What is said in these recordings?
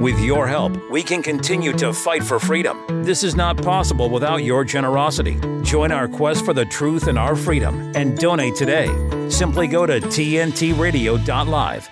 With your help, we can continue to fight for freedom. This is not possible without your generosity. Join our quest for the truth and our freedom and donate today. Simply go to tntradio.live.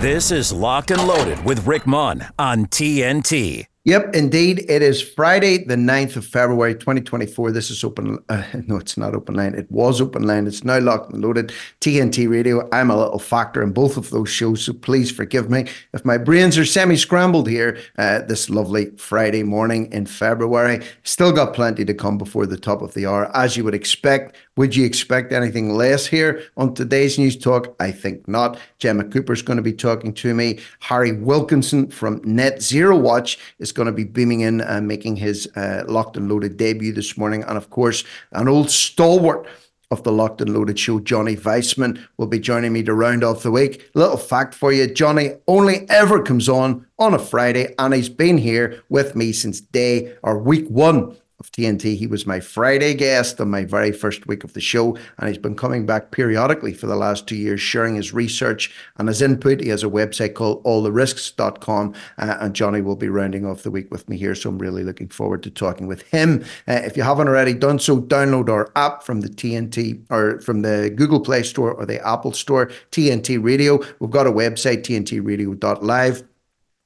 This is Locked and Loaded with Rick Munn on TNT. Yep, indeed. It is Friday, the 9th of February, 2024. This is open. Uh, no, it's not open line. It was open line. It's now locked and loaded. TNT Radio. I'm a little factor in both of those shows, so please forgive me if my brains are semi scrambled here uh, this lovely Friday morning in February. Still got plenty to come before the top of the hour, as you would expect. Would you expect anything less here on today's News Talk? I think not. Gemma Cooper's going to be talking to me. Harry Wilkinson from Net Zero Watch is going to be beaming in and making his uh, locked and loaded debut this morning. And of course, an old stalwart of the Locked and Loaded show, Johnny Weissman, will be joining me to round off the week. Little fact for you Johnny only ever comes on on a Friday, and he's been here with me since day or week one of TNT. He was my Friday guest on my very first week of the show, and he's been coming back periodically for the last two years, sharing his research and his input. He has a website called alltherisks.com, uh, and Johnny will be rounding off the week with me here. So I'm really looking forward to talking with him. Uh, if you haven't already done so, download our app from the TNT or from the Google Play Store or the Apple Store, TNT Radio. We've got a website, tntradio.live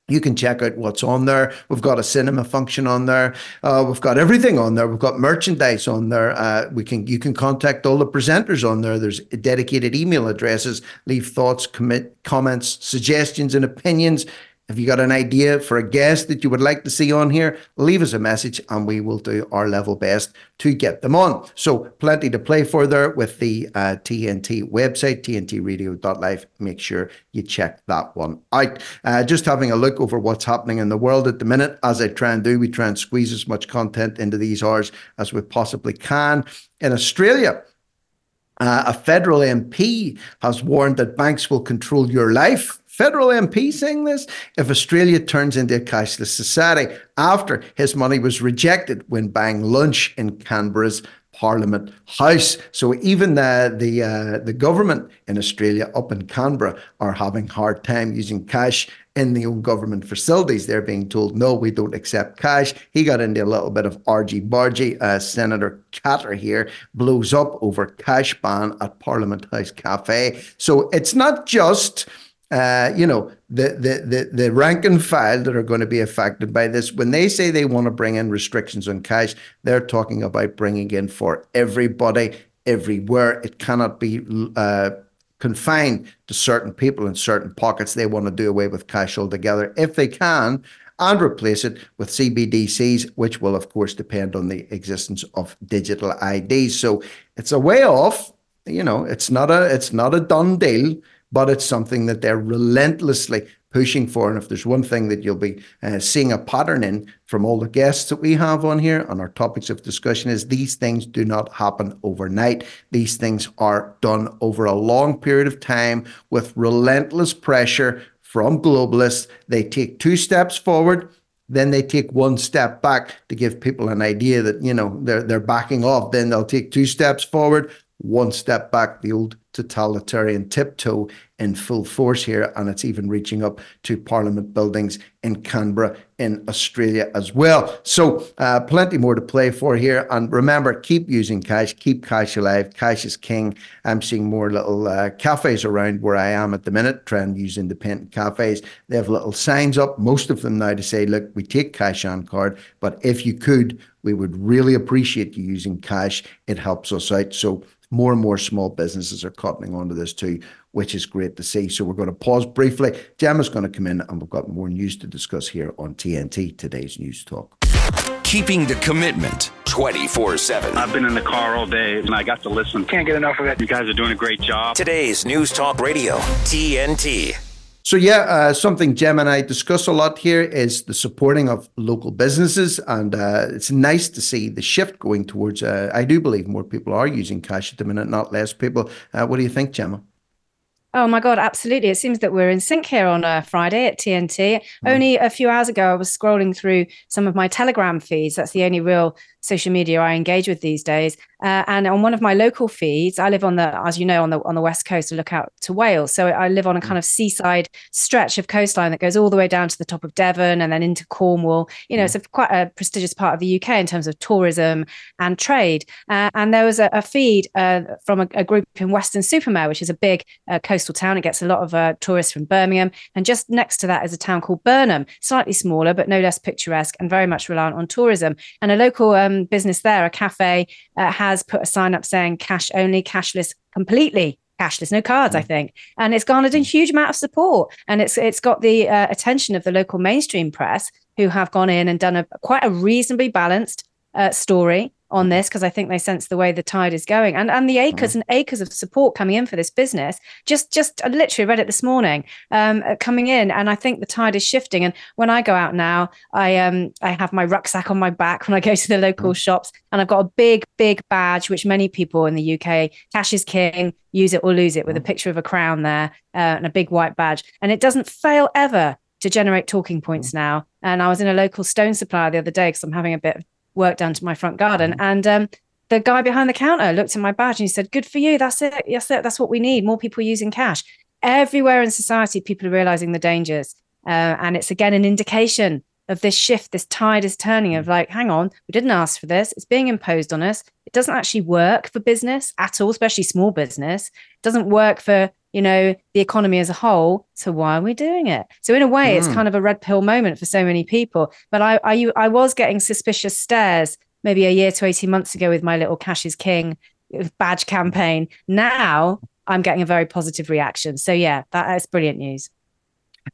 you can check out what's on there. We've got a cinema function on there. Uh, we've got everything on there. We've got merchandise on there. Uh, we can you can contact all the presenters on there. There's dedicated email addresses. Leave thoughts, commit comments, suggestions, and opinions. If you got an idea for a guest that you would like to see on here, leave us a message and we will do our level best to get them on. So, plenty to play for there with the uh, TNT website, tntradio.live. Make sure you check that one out. Uh, just having a look over what's happening in the world at the minute, as I try and do, we try and squeeze as much content into these hours as we possibly can. In Australia, uh, a federal MP has warned that banks will control your life federal MP saying this if Australia turns into a cashless society after his money was rejected when buying lunch in Canberra's Parliament House. So even the the uh, the government in Australia up in Canberra are having hard time using cash in the own government facilities. They're being told no, we don't accept cash. He got into a little bit of argy bargy. Uh, Senator Katter here blows up over cash ban at Parliament House Cafe. So it's not just uh, you know, the, the, the, the rank and file that are going to be affected by this, when they say they want to bring in restrictions on cash, they're talking about bringing in for everybody, everywhere. It cannot be uh, confined to certain people in certain pockets. They want to do away with cash altogether if they can and replace it with CBDCs, which will, of course, depend on the existence of digital IDs. So it's a way off. You know, it's not a it's not a done deal but it's something that they're relentlessly pushing for. And if there's one thing that you'll be uh, seeing a pattern in from all the guests that we have on here on our topics of discussion is these things do not happen overnight. These things are done over a long period of time with relentless pressure from globalists. They take two steps forward. Then they take one step back to give people an idea that you know they're they're backing off. Then they'll take two steps forward, one step back. The old totalitarian tiptoe in full force here, and it's even reaching up to Parliament buildings in Canberra, in Australia as well. So, uh, plenty more to play for here. And remember, keep using cash, keep cash alive. Cash is king. I'm seeing more little uh, cafes around where I am at the minute, trying to use independent cafes. They have little signs up, most of them now to say, look, we take cash on card, but if you could, we would really appreciate you using cash. It helps us out. So, more and more small businesses are cottoning onto this too, which is great to see. So we're going to pause briefly. Gemma's going to come in and we've got more news to discuss here on TNT, today's News Talk. Keeping the commitment 24 7. I've been in the car all day and I got to listen. Can't get enough of it. You guys are doing a great job. Today's News Talk Radio, TNT. So yeah, uh, something Jem and I discuss a lot here is the supporting of local businesses, and uh, it's nice to see the shift going towards. Uh, I do believe more people are using cash at the minute, not less people. Uh, what do you think, Gemma? Oh my God, absolutely. It seems that we're in sync here on a uh, Friday at TNT. Mm. Only a few hours ago, I was scrolling through some of my Telegram feeds. That's the only real social media I engage with these days. Uh, and on one of my local feeds, I live on the, as you know, on the on the west coast to look out to Wales. So I live on a kind of seaside stretch of coastline that goes all the way down to the top of Devon and then into Cornwall. You know, it's a, quite a prestigious part of the UK in terms of tourism and trade. Uh, and there was a, a feed uh, from a, a, group in Weston-super-Mare, which is a big uh, coastal town. It gets a lot of uh, tourists from Birmingham. And just next to that is a town called Burnham, slightly smaller, but no less picturesque and very much reliant on tourism. And a local um, business there, a cafe, uh, has put a sign up saying cash only, cashless completely cashless, no cards, I mm. think, and it's garnered a huge amount of support, and it's it's got the uh, attention of the local mainstream press, who have gone in and done a quite a reasonably balanced uh, story on this because I think they sense the way the tide is going and and the acres mm. and acres of support coming in for this business. Just just I literally read it this morning, um, uh, coming in, and I think the tide is shifting. And when I go out now, I um I have my rucksack on my back when I go to the local mm. shops, and I've got a big big badge which many people in the UK cash is king, use it or lose it, with a mm. picture of a crown there uh, and a big white badge, and it doesn't fail ever to generate talking points mm. now. And I was in a local stone supplier the other day because I'm having a bit of work down to my front garden. Mm-hmm. And um, the guy behind the counter looked at my badge and he said, Good for you. That's it. That's it. That's what we need. More people using cash. Everywhere in society, people are realizing the dangers. Uh, and it's again an indication of this shift, this tide is turning of like, hang on, we didn't ask for this. It's being imposed on us. It doesn't actually work for business at all, especially small business. It doesn't work for, you know, the economy as a whole. So why are we doing it? So in a way, mm. it's kind of a red pill moment for so many people. But I, I, I was getting suspicious stares maybe a year to 18 months ago with my little Cash is King badge campaign. Now I'm getting a very positive reaction. So yeah, that is brilliant news.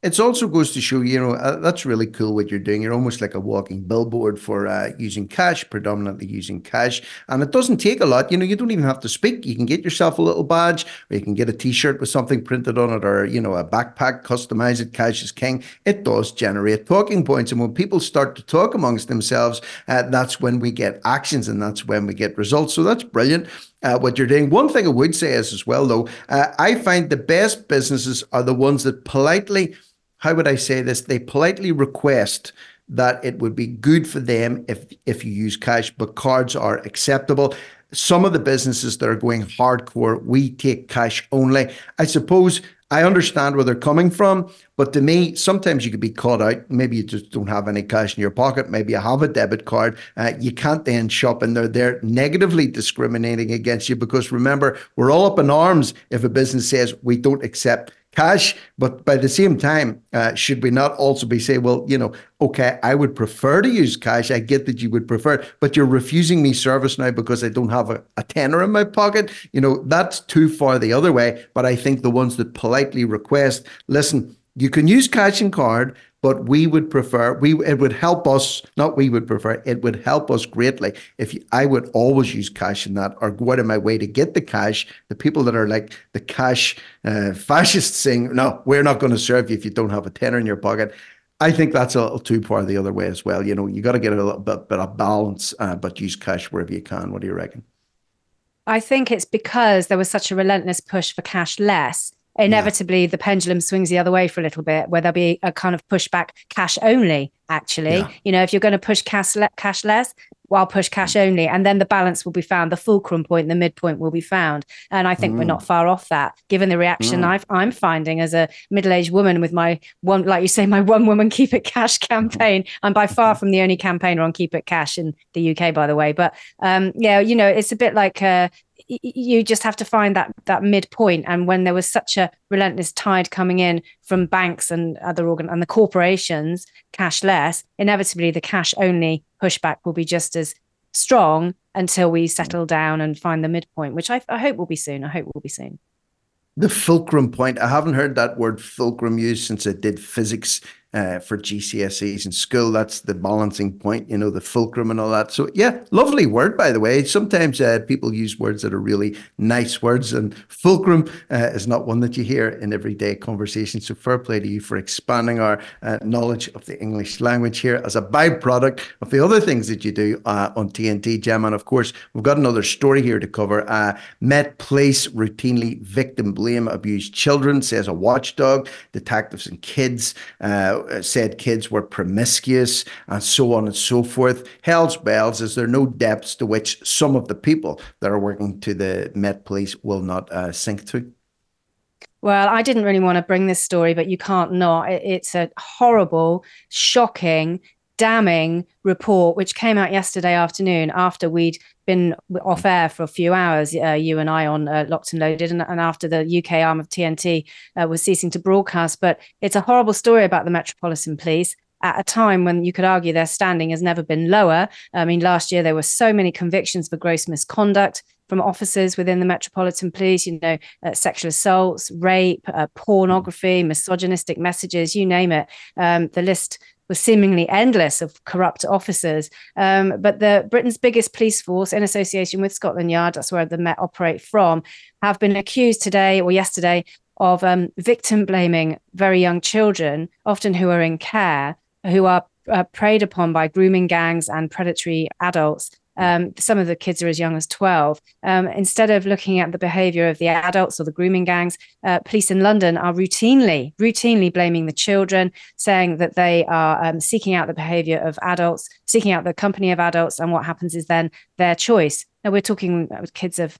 It also goes to show, you know, uh, that's really cool what you're doing. You're almost like a walking billboard for uh, using cash, predominantly using cash. And it doesn't take a lot. You know, you don't even have to speak. You can get yourself a little badge or you can get a t shirt with something printed on it or, you know, a backpack, customize it. Cash is king. It does generate talking points. And when people start to talk amongst themselves, uh, that's when we get actions and that's when we get results. So that's brilliant. Uh, what you're doing. One thing I would say is as well, though, uh, I find the best businesses are the ones that politely, how would I say this? They politely request that it would be good for them if if you use cash, but cards are acceptable. Some of the businesses that are going hardcore, we take cash only. I suppose I understand where they're coming from, but to me, sometimes you could be caught out. Maybe you just don't have any cash in your pocket. Maybe you have a debit card. Uh, you can't then shop, and they're there negatively discriminating against you because remember, we're all up in arms if a business says we don't accept cash. But by the same time, uh, should we not also be saying, well, you know, okay, I would prefer to use cash. I get that you would prefer, but you're refusing me service now because I don't have a, a tenner in my pocket. You know, that's too far the other way. But I think the ones that politely request, listen, you can use cash and card, but we would prefer we it would help us not we would prefer it would help us greatly if you, i would always use cash in that or go out of my way to get the cash the people that are like the cash uh, fascists saying no we're not going to serve you if you don't have a tenner in your pocket I think that's a little too far the other way as well. You know, you got to get a little bit, bit of balance, uh, but use cash wherever you can. What do you reckon? I think it's because there was such a relentless push for cash less inevitably yeah. the pendulum swings the other way for a little bit where there'll be a kind of pushback cash only actually yeah. you know if you're going to push cash le- cash less while push cash only and then the balance will be found the fulcrum point the midpoint will be found and i think mm. we're not far off that given the reaction mm. i am finding as a middle-aged woman with my one like you say my one woman keep it cash campaign i'm by far from the only campaigner on keep it cash in the uk by the way but um yeah you know it's a bit like uh, you just have to find that that midpoint. And when there was such a relentless tide coming in from banks and other organ and the corporations cash less inevitably the cash only pushback will be just as strong until we settle down and find the midpoint which I, I hope will be soon. I hope will be soon. The fulcrum point. I haven't heard that word fulcrum used since i did physics uh, for GCSEs in school. That's the balancing point, you know, the fulcrum and all that. So, yeah, lovely word, by the way. Sometimes uh, people use words that are really nice words, and fulcrum uh, is not one that you hear in everyday conversation. So, fair play to you for expanding our uh, knowledge of the English language here as a byproduct of the other things that you do uh, on TNT Gem. And of course, we've got another story here to cover. Uh, Met Police routinely victim blame abused children, says a watchdog. Detectives and kids uh, said kids were promiscuous and so on and so forth. Hell's bells, is there no depths to which some of the people that are working to the Met Police will not uh, sink to? Well, I didn't really want to bring this story, but you can't not. It's a horrible, shocking, damning report which came out yesterday afternoon after we'd been off air for a few hours, uh, you and I on uh, Locked and Loaded, and, and, after the UK arm of TNT uh, was ceasing to broadcast. But it's a horrible story about the Metropolitan Police at a time when you could argue their standing has never been lower. I mean, last year there were so many convictions for gross misconduct from officers within the Metropolitan Police, you know, uh, sexual assaults, rape, uh, pornography, misogynistic messages, you name it. Um, the list was seemingly endless of corrupt officers. Um, but the Britain's biggest police force, in association with Scotland Yard, that's where the Met operate from, have been accused today or yesterday of um, victim blaming very young children, often who are in care, who are uh, preyed upon by grooming gangs and predatory adults um, some of the kids are as young as 12. Um, instead of looking at the behavior of the adults or the grooming gangs, uh, police in London are routinely, routinely blaming the children, saying that they are um, seeking out the behavior of adults, seeking out the company of adults. And what happens is then their choice. Now, we're talking kids of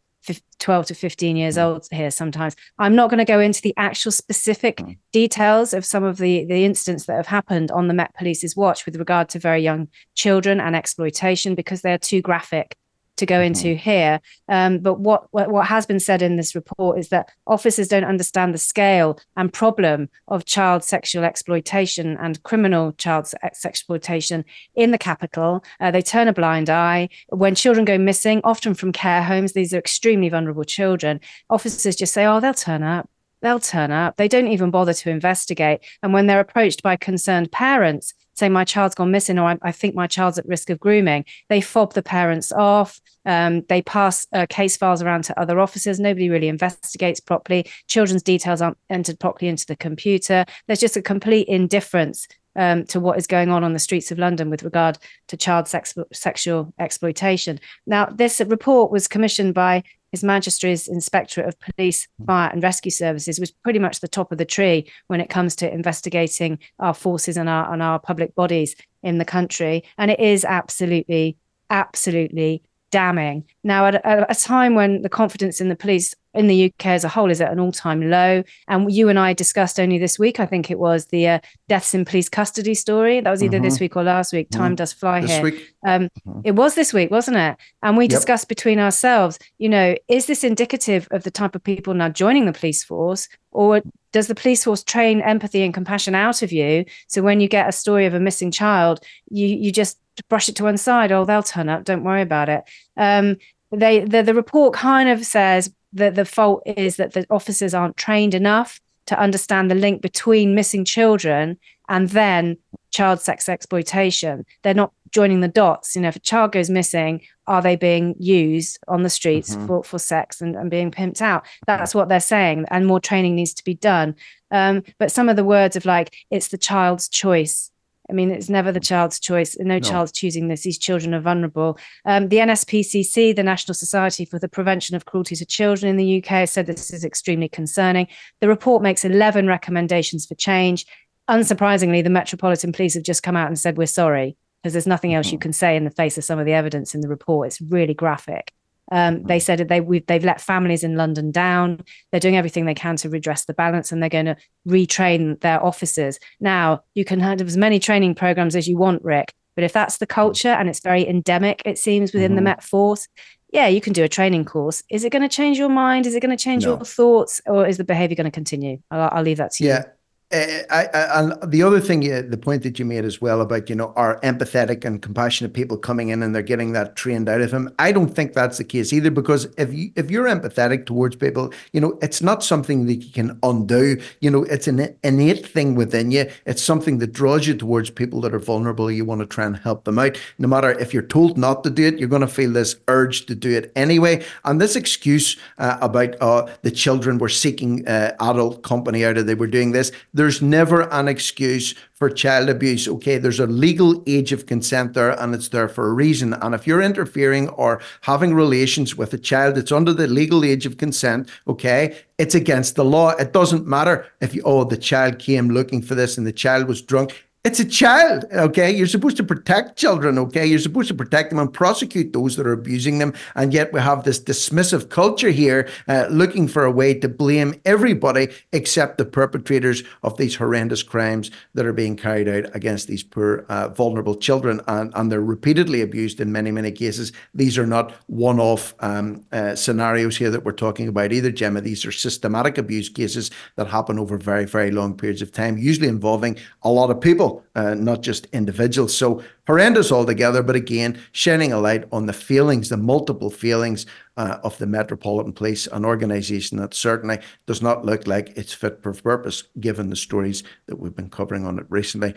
12 to 15 years mm. old here sometimes. I'm not going to go into the actual specific mm. details of some of the, the incidents that have happened on the Met Police's watch with regard to very young children and exploitation because they're too graphic to go into mm-hmm. here. Um, but what, what, what has been said in this report is that officers don't understand the scale and problem of child sexual exploitation and criminal child sexual exploitation in the capital. Uh, they turn a blind eye when children go missing, often from care homes. These are extremely vulnerable children. Officers just say, "Oh, they'll turn up." They'll turn up. They don't even bother to investigate. And when they're approached by concerned parents, say my child's gone missing or I, I, think my child's at risk of grooming they fob the parents off um, they pass uh, case files around to other officers nobody really investigates properly children's details aren't entered properly into the computer there's just a complete indifference um, to what is going on on the streets of London with regard to child sex, sexual exploitation. Now, this report was commissioned by his Majesty's Inspectorate of Police, Fire and Rescue Services was pretty much the top of the tree when it comes to investigating our forces and our and our public bodies in the country. And it is absolutely, absolutely damning. Now, at a, a time when the confidence in the police in the UK as a whole is at an all time low. And you and I discussed only this week, I think it was the uh, deaths in police custody story. That was either mm-hmm. this week or last week. Time mm-hmm. does fly this here. Week. Um, mm-hmm. It was this week, wasn't it? And we yep. discussed between ourselves, you know, is this indicative of the type of people now joining the police force? Or does the police force train empathy and compassion out of you? So when you get a story of a missing child, you you just brush it to one side. Oh, they'll turn up. Don't worry about it. Um, they the, the report kind of says that the fault is that the officers aren't trained enough to understand the link between missing children and then child sex exploitation. They're not joining the dots. You know, if a child goes missing, are they being used on the streets mm-hmm. for, for sex and, and being pimped out? That's what they're saying. And more training needs to be done. Um, but some of the words of like, it's the child's choice I mean, it's never the child's choice. No, no. child's choosing this. These children are vulnerable. Um, the NSPCC, the National Society for the Prevention of Cruelty to Children in the UK, said this is extremely concerning. The report makes 11 recommendations for change. Unsurprisingly, the Metropolitan Police have just come out and said, we're sorry, because there's nothing else you mm-hmm. can say in the face of some of the evidence in the report. It's really graphic. Um, they said they they've let families in London down. They're doing everything they can to redress the balance, and they're going to retrain their officers. Now you can have as many training programs as you want, Rick, but if that's the culture and it's very endemic, it seems within mm-hmm. the Met Force, yeah, you can do a training course. Is it going to change your mind? Is it going to change no. your thoughts, or is the behavior going to continue? I'll, I'll leave that to yeah. you. Uh, I, I, the other thing, the point that you made as well about you know are empathetic and compassionate people coming in and they're getting that trained out of them. I don't think that's the case either because if you if you're empathetic towards people, you know it's not something that you can undo. You know it's an innate thing within you. It's something that draws you towards people that are vulnerable. You want to try and help them out, no matter if you're told not to do it. You're going to feel this urge to do it anyway. And this excuse uh, about uh, the children were seeking uh, adult company out of they were doing this there's never an excuse for child abuse. Okay, there's a legal age of consent there and it's there for a reason. And if you're interfering or having relations with a child that's under the legal age of consent, okay, it's against the law. It doesn't matter if you, oh, the child came looking for this and the child was drunk. It's a child, okay? You're supposed to protect children, okay? You're supposed to protect them and prosecute those that are abusing them. And yet we have this dismissive culture here uh, looking for a way to blame everybody except the perpetrators of these horrendous crimes that are being carried out against these poor, uh, vulnerable children. And, and they're repeatedly abused in many, many cases. These are not one off um, uh, scenarios here that we're talking about either, Gemma. These are systematic abuse cases that happen over very, very long periods of time, usually involving a lot of people uh, not just individuals. So horrendous altogether, but again, shining a light on the feelings, the multiple feelings uh, of the Metropolitan Police, an organisation that certainly does not look like it's fit for purpose, given the stories that we've been covering on it recently.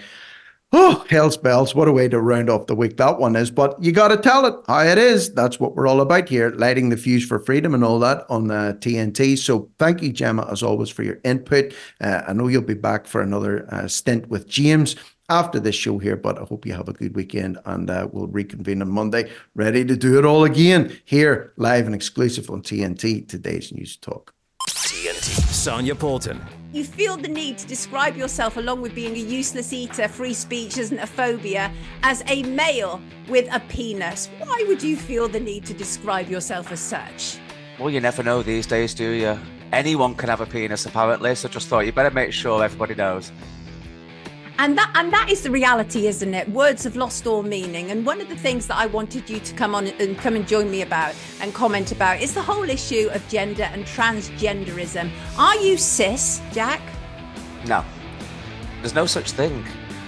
Oh, hell's bells. What a way to round off the week that one is. But you got to tell it how it is. That's what we're all about here, lighting the fuse for freedom and all that on uh, TNT. So thank you, Gemma, as always, for your input. Uh, I know you'll be back for another uh, stint with James after this show here, but I hope you have a good weekend and uh, we'll reconvene on Monday, ready to do it all again here, live and exclusive on TNT, today's News Talk. TNT. Sonia Poulton. You feel the need to describe yourself, along with being a useless eater, free speech isn't a phobia, as a male with a penis. Why would you feel the need to describe yourself as such? Well, you never know these days, do you? Anyone can have a penis, apparently, so just thought you better make sure everybody knows and that and that is the reality isn't it? Words have lost all meaning. And one of the things that i wanted you to come on and come and join me about and comment about is the whole issue of gender and transgenderism. Are you cis jack? No. There's no such thing.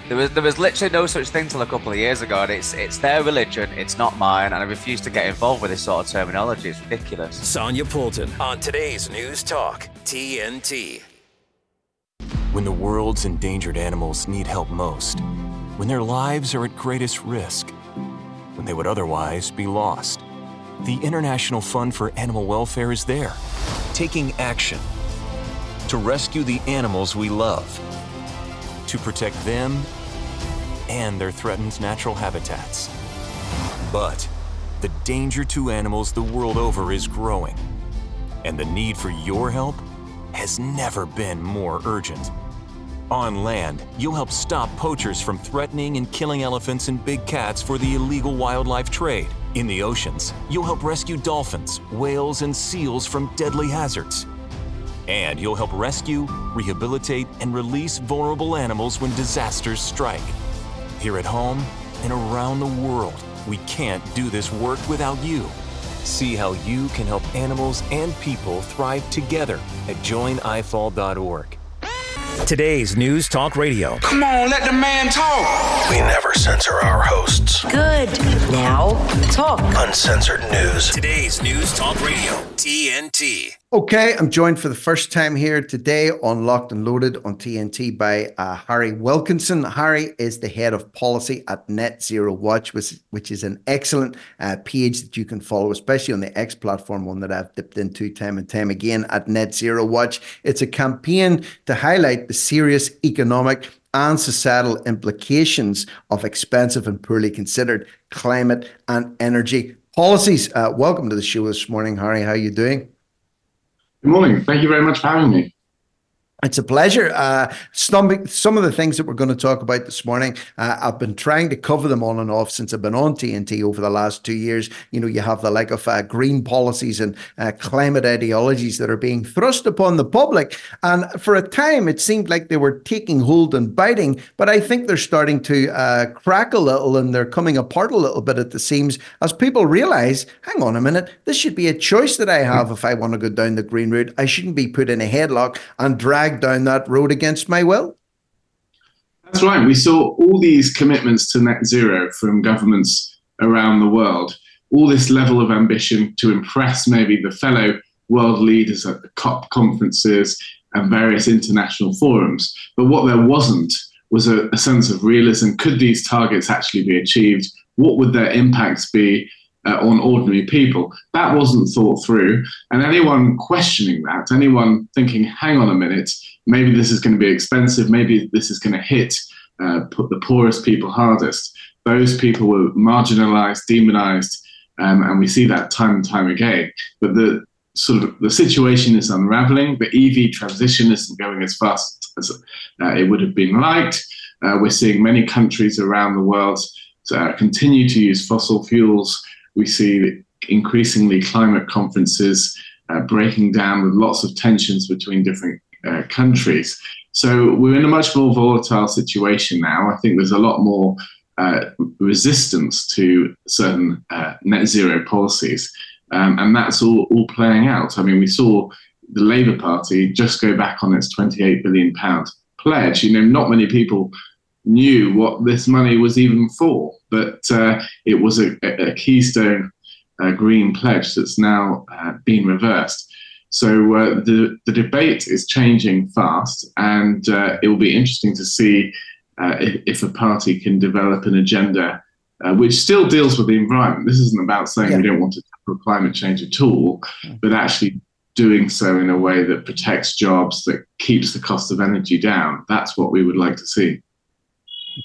There was there was literally no such thing till a couple of years ago and it's it's their religion it's not mine and i refuse to get involved with this sort of terminology. It's ridiculous. Sonia poulton on today's news talk tnt when the world's endangered animals need help most, when their lives are at greatest risk, when they would otherwise be lost. The International Fund for Animal Welfare is there, taking action to rescue the animals we love, to protect them and their threatened natural habitats. But the danger to animals the world over is growing, and the need for your help has never been more urgent. On land, you'll help stop poachers from threatening and killing elephants and big cats for the illegal wildlife trade. In the oceans, you'll help rescue dolphins, whales, and seals from deadly hazards. And you'll help rescue, rehabilitate, and release vulnerable animals when disasters strike. Here at home and around the world, we can't do this work without you. See how you can help animals and people thrive together at joinifall.org. Today's News Talk Radio. Come on, let the man talk. We never censor our hosts. Good. Now, talk. Uncensored news. Today's News Talk Radio, TNT. Okay, I'm joined for the first time here today on Locked and Loaded on TNT by uh, Harry Wilkinson. Harry is the head of policy at Net Zero Watch, which, which is an excellent uh, page that you can follow, especially on the X platform, one that I've dipped into time and time again at Net Zero Watch. It's a campaign to highlight the serious economic and societal implications of expensive and poorly considered climate and energy policies. Uh, welcome to the show this morning, Harry. How are you doing? Good morning. Thank you very much for having me. It's a pleasure. Uh, some, of the things that we're going to talk about this morning, uh, I've been trying to cover them on and off since I've been on TNT over the last two years. You know, you have the like of uh, green policies and uh, climate ideologies that are being thrust upon the public. And for a time, it seemed like they were taking hold and biting, but I think they're starting to uh, crack a little and they're coming apart a little bit at the seams as people realize, hang on a minute, this should be a choice that I have if I want to go down the green route. I shouldn't be put in a headlock and dragged dragged down that road against my will? That's right. We saw all these commitments to net zero from governments around the world, all this level of ambition to impress maybe the fellow world leaders at the COP conferences and various international forums. But what there wasn't was a, a sense of realism. Could these targets actually be achieved? What would their impacts be? Uh, on ordinary people. That wasn't thought through. And anyone questioning that, anyone thinking, hang on a minute, maybe this is going to be expensive, maybe this is going to hit uh, put the poorest people hardest, those people were marginalized, demonized, um, and we see that time and time again. But the sort of the situation is unraveling. The EV transition isn't going as fast as uh, it would have been liked. Uh, we're seeing many countries around the world uh, continue to use fossil fuels. We see increasingly climate conferences uh, breaking down with lots of tensions between different uh, countries. So we're in a much more volatile situation now. I think there's a lot more uh, resistance to certain net zero policies. Um, and that's all, all playing out. I mean, we saw the Labour Party just go back on its 28 billion pound pledge. You know, not many people knew what this money was even for, but uh, it was a, a keystone uh, green pledge that's now uh, been reversed. So uh, the the debate is changing fast, and uh, it will be interesting to see uh, if, if, a party can develop an agenda which still deals with the environment. This isn't about saying yeah. we don't want to tackle climate change at all, but actually doing so in a way that protects jobs, that keeps the cost of energy down. That's what we would like to see.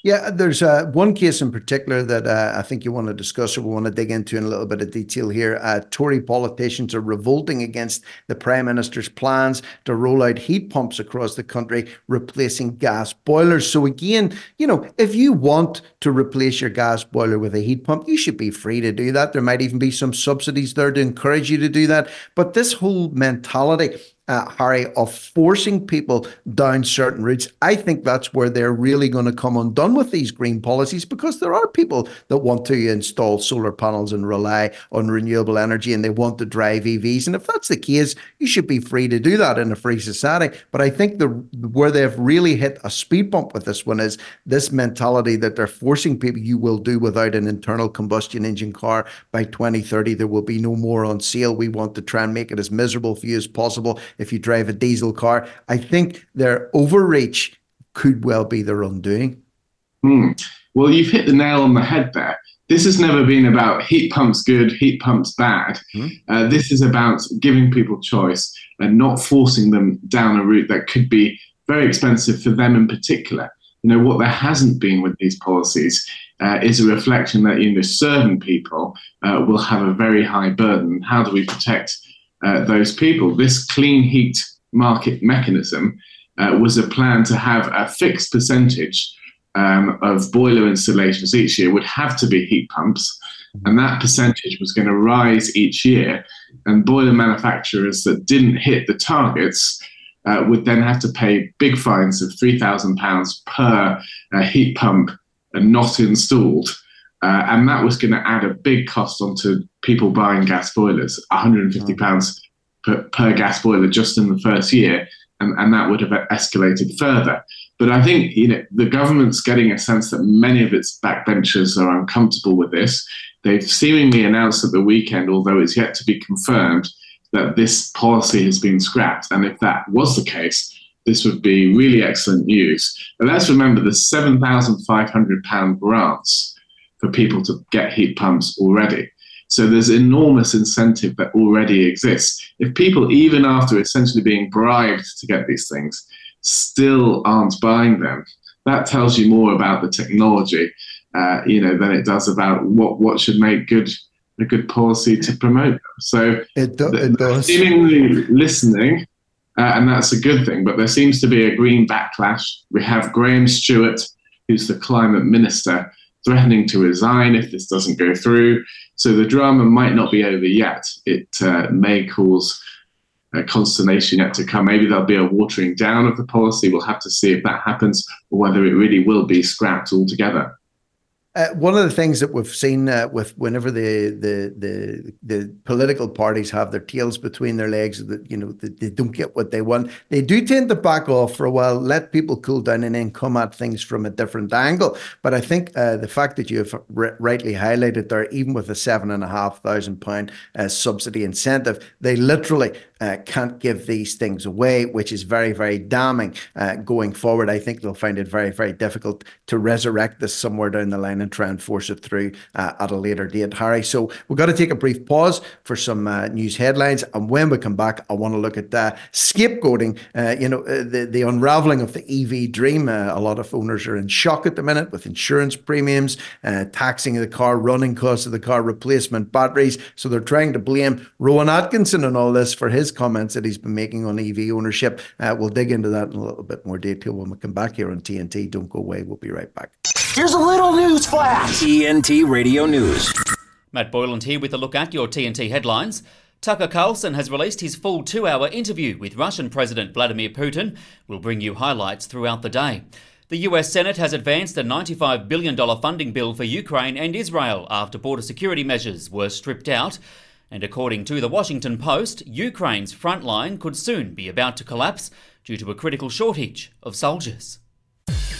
Yeah, there's uh, one case in particular that uh, I think you want to discuss or we want to dig into in a little bit of detail here. Uh, Tory politicians are revolting against the Prime Minister's plans to roll out heat pumps across the country, replacing gas boilers. So, again, you know, if you want to replace your gas boiler with a heat pump, you should be free to do that. There might even be some subsidies there to encourage you to do that. But this whole mentality uh, Harry, of forcing people down certain routes. I think that's where they're really going to come undone with these green policies because there are people that want to install solar panels and rely on renewable energy and they want to drive EVs. And if that's the case, you should be free to do that in a free society. But I think the where they've really hit a speed bump with this one is this mentality that they're forcing people you will do without an internal combustion engine car by 2030. There will be no more on sale. We want to try and make it as miserable for you as possible if you drive a diesel car. I think their overreach could well be their undoing. Hmm. Well, you've hit the nail on the head there. This has never been about heat pumps good, heat pumps bad. Hmm. Uh, this is about giving people choice and not forcing them down a route that could be very expensive for them in particular. You know, what there hasn't been with these policies uh, is a reflection that, you know, certain people uh, will have a very high burden. How do we protect uh, those people. This clean heat market mechanism uh, was a plan to have a fixed percentage um, of boiler installations each year would have to be heat pumps, and that percentage was going to rise each year. And boiler manufacturers that didn't hit the targets uh, would then have to pay big fines of three thousand pounds per uh, heat pump not installed. Uh, and that was going to add a big cost onto people buying gas boilers, 150 pounds per, per, gas boiler just in the first year, and, and that would have escalated further. But I think you know the government's getting a sense that many of its backbenchers are uncomfortable with this. They've seemingly announced at the weekend, although it's yet to be confirmed, that this policy has been scrapped. And if that was the case, this would be really excellent news. But let's remember the £7,500 grants for people to get heat pumps already. So there's enormous incentive that already exists. If people, even after essentially being bribed to get these things, still aren't buying them, that tells you more about the technology, uh, you know, than it does about what what should make good a good policy to promote them. So it, do, it does. Seemingly listening, uh, and that's a good thing. But there seems to be a green backlash. We have Graham Stuart, who's the climate minister, threatening to resign if this doesn't go through. So the drama might not be over yet. It uh, may cause a consternation yet to come. Maybe there'll be a watering down of the policy. We'll have to see if that happens or whether it really will be scrapped altogether. Uh, one of the things that we've seen uh, with whenever the, the the the political parties have their tails between their legs, that you know they, they, don't get what they want, they do tend to back off for a while, let people cool down, and then come at things from a different angle. But I think uh, the fact that you have r- rightly highlighted there, even with a seven and a half thousand pound uh, subsidy incentive, they literally uh, can't give these things away, which is very, very damning uh, going forward. I think they'll find it very, very difficult to resurrect this somewhere down the line line and try and force it through uh, at a later date, Harry. So we've got to take a brief pause for some uh, news headlines. And when we come back, I want to look at uh, scapegoating, uh, you know, uh, the, the unraveling of the EV dream. Uh, a lot of owners are in shock at the minute with insurance premiums, taxing of the car, running costs of the car, replacement batteries. So they're trying to blame Rowan Atkinson and all this for his comments that he's been making on EV ownership. we'll dig into that in a little bit more detail when we come back here on TNT. Don't go away. We'll be right back. Here's a little news flash. TNT Radio News. Matt Boyland here with a look at your TNT headlines. Tucker Carlson has released his full two hour interview with Russian President Vladimir Putin. We'll bring you highlights throughout the day. The US Senate has advanced a $95 billion funding bill for Ukraine and Israel after border security measures were stripped out. And according to the Washington Post, Ukraine's front line could soon be about to collapse due to a critical shortage of soldiers.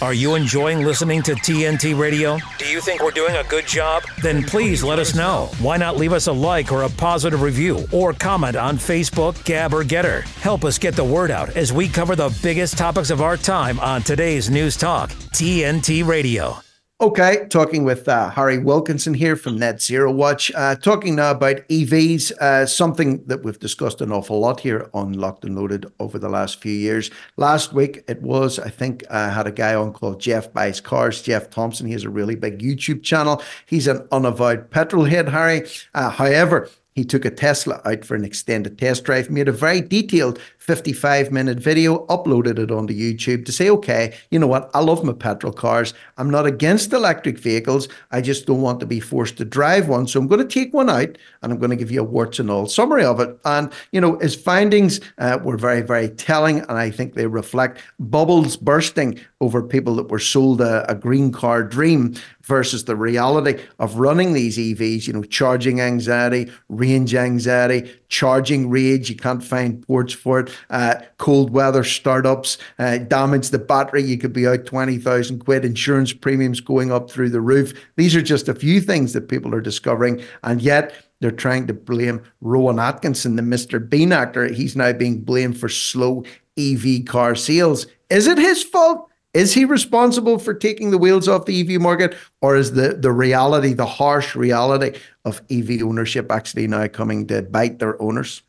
Are you enjoying listening to TNT Radio? Do you think we're doing a good job? Then please let us know. Why not leave us a like or a positive review or comment on Facebook, Gab, or Gettr? Help us get the word out as we cover the biggest topics of our time on today's News Talk, TNT Radio. Okay, talking with uh, Harry Wilkinson here from Net Zero Watch. Uh, talking now about EVs, uh, something that we've discussed an awful lot here on Locked and Loaded over the last few years. Last week it was, I think, I had a guy on called Jeff Buys Cars, Jeff Thompson. He has a really big YouTube channel. He's an unavowed petrol head, Harry. Uh, however, he took a Tesla out for an extended test drive, made a very detailed 55 minute video, uploaded it onto YouTube to say, okay, you know what? I love my petrol cars. I'm not against electric vehicles. I just don't want to be forced to drive one. So I'm going to take one out and I'm going to give you a warts and all summary of it. And, you know, his findings uh, were very, very telling. And I think they reflect bubbles bursting over people that were sold a, a green car dream versus the reality of running these EVs, you know, charging anxiety, range anxiety, charging rage. You can't find ports for it. Uh, cold weather startups uh, damage the battery. You could be out 20,000 quid. Insurance premiums going up through the roof. These are just a few things that people are discovering. And yet, they're trying to blame Rowan Atkinson, the Mr. Bean actor. He's now being blamed for slow EV car sales. Is it his fault? Is he responsible for taking the wheels off the EV market, or is the, the reality, the harsh reality of EV ownership actually now coming to bite their owners?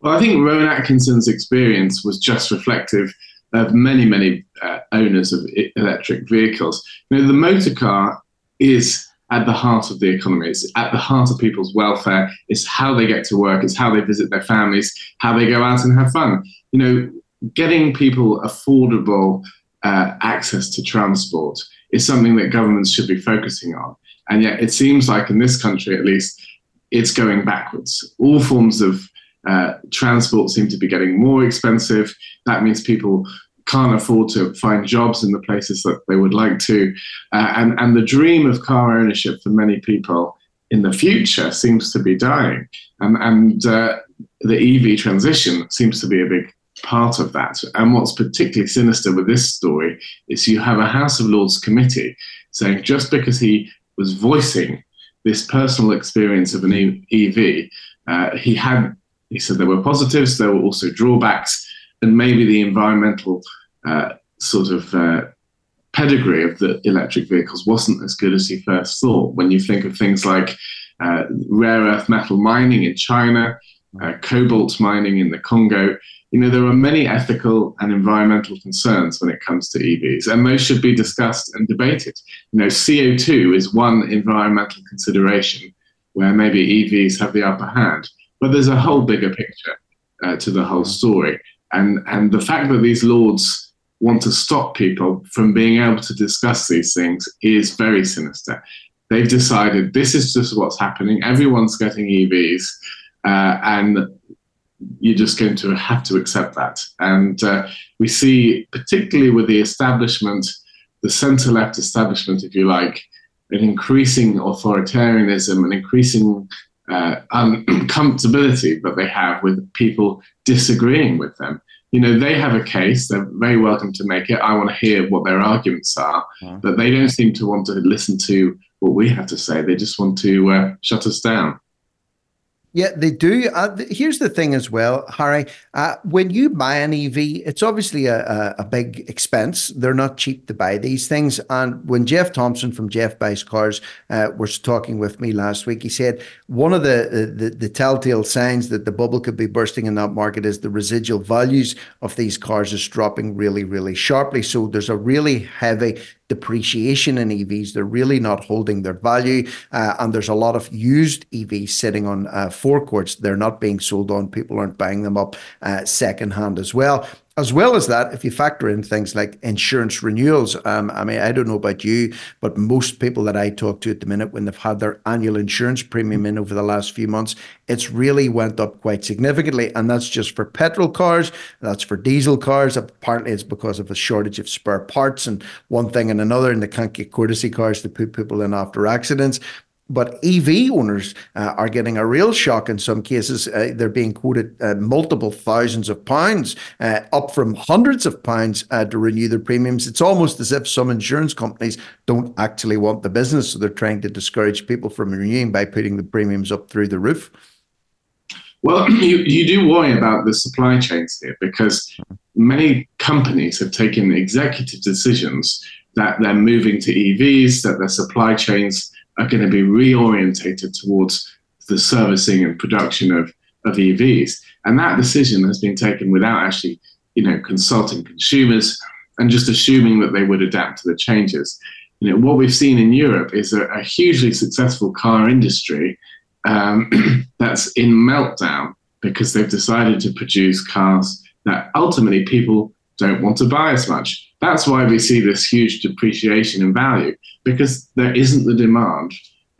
Well, I think Rowan Atkinson's experience was just reflective of many, many uh, owners of electric vehicles. You know, the motor car is at the heart of the economy. It's at the heart of people's welfare. It's how they get to work. It's how they visit their families, how they go out and have fun. You know, getting people affordable uh, access to transport is something that governments should be focusing on. And yet, it seems like in this country, at least, it's going backwards. All forms of uh, transport seem to be getting more expensive. That means people can't afford to find jobs in the places that they would like to. Uh, and, and the dream of car ownership for many people in the future seems to be dying. And, and uh, the EV transition seems to be a big part of that. And what's particularly sinister with this story is you have a House of Lords committee saying just because he was voicing this personal experience of an EV, uh, he had he said there were positives, there were also drawbacks, and maybe the environmental uh, sort of uh, pedigree of the electric vehicles wasn't as good as he first thought. When you think of things like uh, rare earth metal mining in China, uh, cobalt mining in the Congo, you know, there are many ethical and environmental concerns when it comes to EVs, and those should be discussed and debated. You know, CO2 is one environmental consideration where maybe EVs have the upper hand, but there's a whole bigger picture uh, to the whole story. And, and the fact that these lords want to stop people from being able to discuss these things is very sinister. They've decided this is just what's happening. Everyone's getting EVs, uh, and you're just going to have to accept that. And uh, we see, particularly with the establishment, the centre left establishment, if you like, an increasing authoritarianism, an increasing uh, uncomfortability that they have with people disagreeing with them. You know, they have a case, they're very welcome to make it. I want to hear what their arguments are, yeah. but they don't seem to want to listen to what we have to say. They just want to uh, shut us down. Yeah, they do. Uh, here's the thing as well, Harry. Uh, when you buy an EV, it's obviously a, a, a, big expense. They're not cheap to buy these things. And when Jeff Thompson from Jeff Buys Cars uh, was talking with me last week, he said one of the, the, the telltale signs that the bubble could be bursting in that market is the residual values of these cars is dropping really, really sharply. So there's a really heavy depreciation in EVs. They're really not holding their value. Uh, and there's a lot of used EVs sitting on uh, forecourts. They're not being sold on. People aren't buying them up uh, secondhand as well. As well as that, if you factor in things like insurance renewals, um, I mean, I don't know about you, but most people that I talk to at the minute, when they've had their annual insurance premium in over the last few months, it's really went up quite significantly. And that's just for petrol cars, that's for diesel cars. Apparently, it's because of a shortage of spare parts and one thing and another, and they can't get courtesy cars to put people in after accidents. But EV owners uh, are getting a real shock in some cases. Uh, they're being quoted uh, multiple thousands of pounds, uh, up from hundreds of pounds uh, to renew their premiums. It's almost as if some insurance companies don't actually want the business. So they're trying to discourage people from renewing by putting the premiums up through the roof. Well, you, you do worry about the supply chains here because many companies have taken executive decisions that they're moving to EVs, that their supply chains are going to be reorientated towards the servicing and production of, of EVs. And that decision has been taken without actually, you know, consulting consumers and just assuming that they would adapt to the changes. You know, what we've seen in Europe is a, a hugely successful car industry um, that's in meltdown because they've decided to produce cars that ultimately people don't want to buy as much. That's why we see this huge depreciation in value because there isn't the demand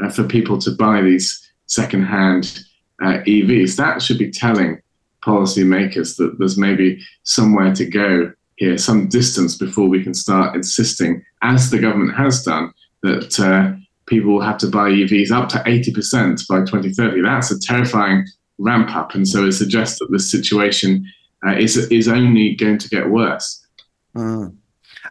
uh, for people to buy these second-hand uh, EVs. That should be telling policymakers that there's maybe somewhere to go here, some distance before we can start insisting, as the government has done, that uh, people will have to buy EVs up to 80% by 2030. That's a terrifying ramp up. And so it suggests that this situation uh, is, is only going to get worse. Mm.